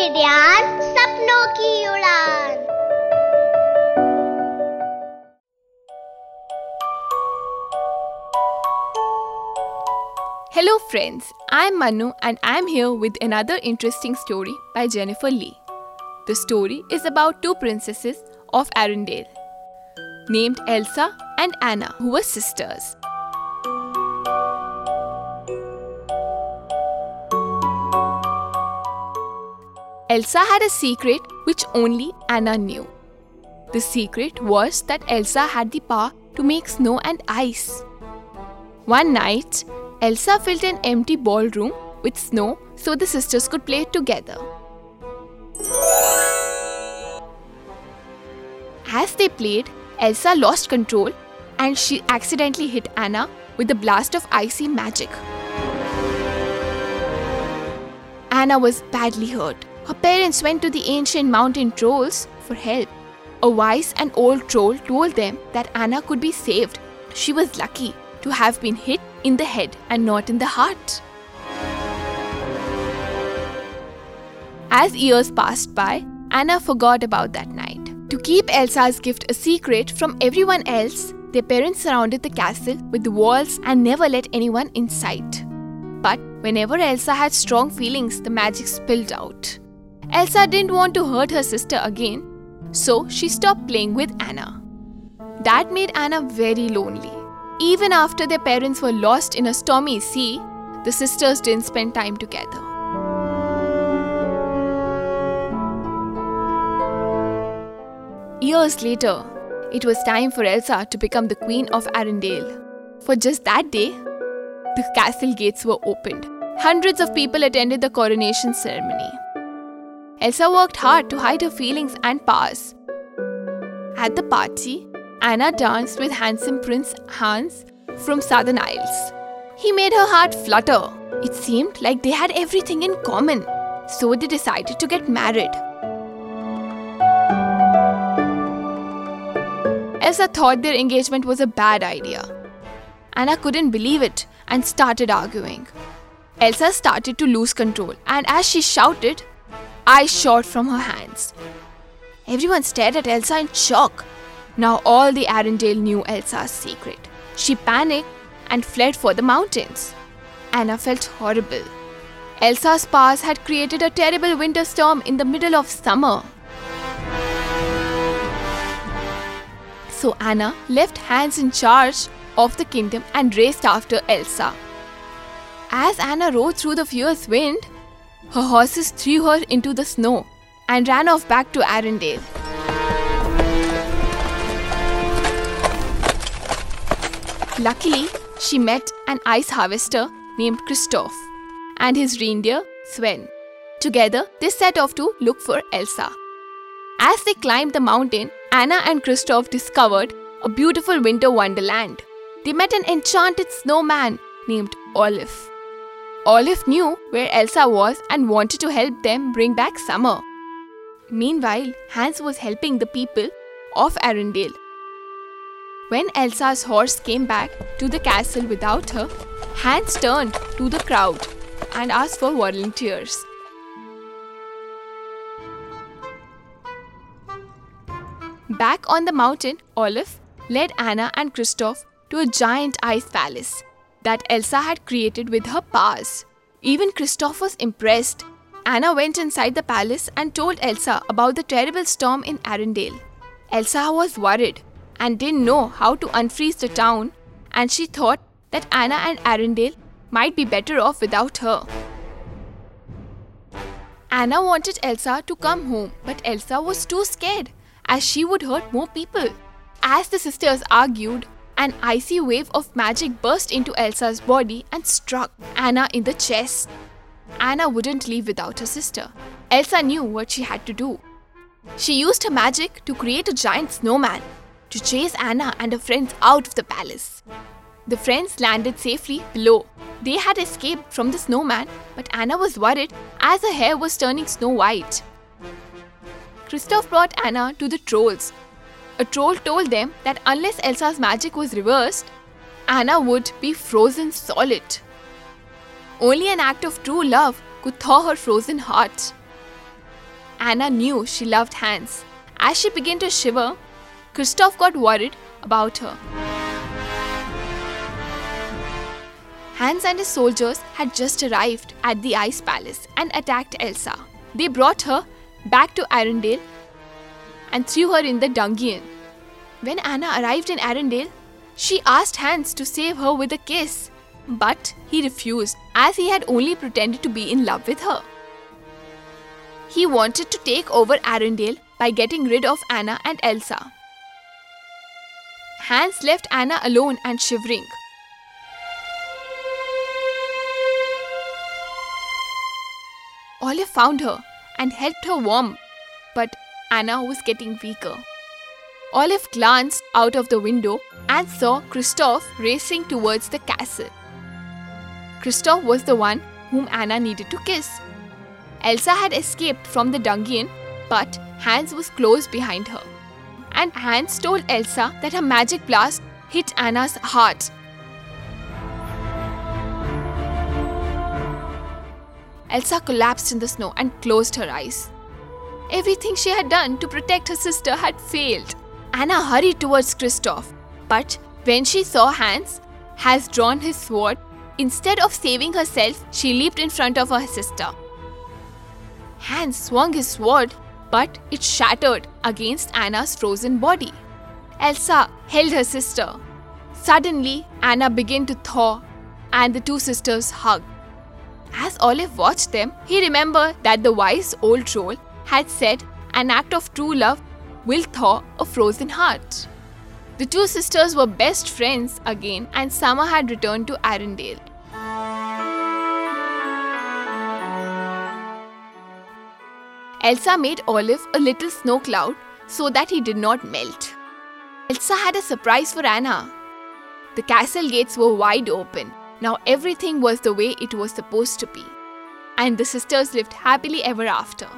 के ध्यान सपनों की उड़ान Hello, friends. I'm Manu and I'm here with another interesting story by Jennifer Lee. The story is about two princesses of Arendelle named Elsa and Anna, who were sisters. Elsa had a secret which only Anna knew. The secret was that Elsa had the power to make snow and ice. One night, Elsa filled an empty ballroom with snow so the sisters could play together. As they played, Elsa lost control and she accidentally hit Anna with a blast of icy magic. Anna was badly hurt. Her parents went to the ancient mountain trolls for help. A wise and old troll told them that Anna could be saved. She was lucky to have been hit in the head and not in the heart. As years passed by, Anna forgot about that night. To keep Elsa's gift a secret from everyone else, their parents surrounded the castle with walls and never let anyone inside. But whenever Elsa had strong feelings, the magic spilled out. Elsa didn't want to hurt her sister again, so she stopped playing with Anna. That made Anna very lonely. Even after their parents were lost in a stormy sea, the sisters didn't spend time together. Years later, it was time for Elsa to become the queen of Arendelle. For just that day, the castle gates were opened. Hundreds of people attended the coronation ceremony. Elsa worked hard to hide her feelings and powers. At the party, Anna danced with handsome Prince Hans from Southern Isles. He made her heart flutter. It seemed like they had everything in common, so they decided to get married. Elsa thought their engagement was a bad idea. Anna couldn't believe it and started arguing. Elsa started to lose control, and as she shouted, ice shot from her hands. Everyone stared at Elsa in shock. Now all the Arendelle knew Elsa's secret. She panicked and fled for the mountains. Anna felt horrible. Elsa's powers had created a terrible winter storm in the middle of summer. So Anna left Hans in charge of the kingdom and raced after Elsa. As Anna rode through the fierce wind, her horses threw her into the snow and ran off back to Arendelle. Luckily, she met an ice harvester named Kristoff and his reindeer Sven. Together, they set off to look for Elsa. As they climbed the mountain, Anna and Kristoff discovered a beautiful winter wonderland. They met an enchanted snowman named Olaf. Olaf knew where Elsa was and wanted to help them bring back summer. Meanwhile, Hans was helping the people of Arendelle. When Elsa's horse came back to the castle without her, Hans turned to the crowd and asked for volunteers. Back on the mountain, Olaf led Anna and Kristoff to a giant ice palace that Elsa had created with her powers. Even Kristoff was impressed. Anna went inside the palace and told Elsa about the terrible storm in Arendelle. Elsa was worried and didn't know how to unfreeze the town, and she thought that Anna and Arendelle might be better off without her. Anna wanted Elsa to come home, but Elsa was too scared as she would hurt more people. As the sisters argued, an icy wave of magic burst into Elsa's body and struck Anna in the chest. Anna wouldn't leave without her sister. Elsa knew what she had to do. She used her magic to create a giant snowman to chase Anna and her friends out of the palace. The friends landed safely below. They had escaped from the snowman, but Anna was worried as her hair was turning snow white. Kristoff brought Anna to the trolls. A troll told them that unless Elsa's magic was reversed, Anna would be frozen solid. Only an act of true love could thaw her frozen heart. Anna knew she loved Hans. As she began to shiver, Kristoff got worried about her. Hans and his soldiers had just arrived at the Ice Palace and attacked Elsa. They brought her back to Arendelle and threw her in the dungeon. When Anna arrived in Arendelle, she asked Hans to save her with a kiss, but he refused as he had only pretended to be in love with her. He wanted to take over Arendelle by getting rid of Anna and Elsa. Hans left Anna alone and shivering. Olaf found her and helped her warm, but Anna was getting weaker. Olaf glanced out of the window and saw Kristoff racing towards the castle. Kristoff was the one whom Anna needed to kiss. Elsa had escaped from the dungeon, but Hans was close behind her. And Hans told Elsa that her magic blast hit Anna's heart. Elsa collapsed in the snow and closed her eyes. Everything she had done to protect her sister had failed. Anna hurried towards Kristoff, but when she saw Hans has drawn his sword, instead of saving herself, she leaped in front of her sister. Hans swung his sword, but it shattered against Anna's frozen body. Elsa held her sister. Suddenly, Anna began to thaw, and the two sisters hugged. As Olaf watched them, he remembered that the wise old troll had said an act of true love will thaw a frozen heart. The two sisters were best friends again, and summer had returned to Arendelle. Elsa made Olaf a little snow cloud so that he did not melt. Elsa had a surprise for Anna. The castle gates were wide open. Now everything was the way it was supposed to be. And the sisters lived happily ever after.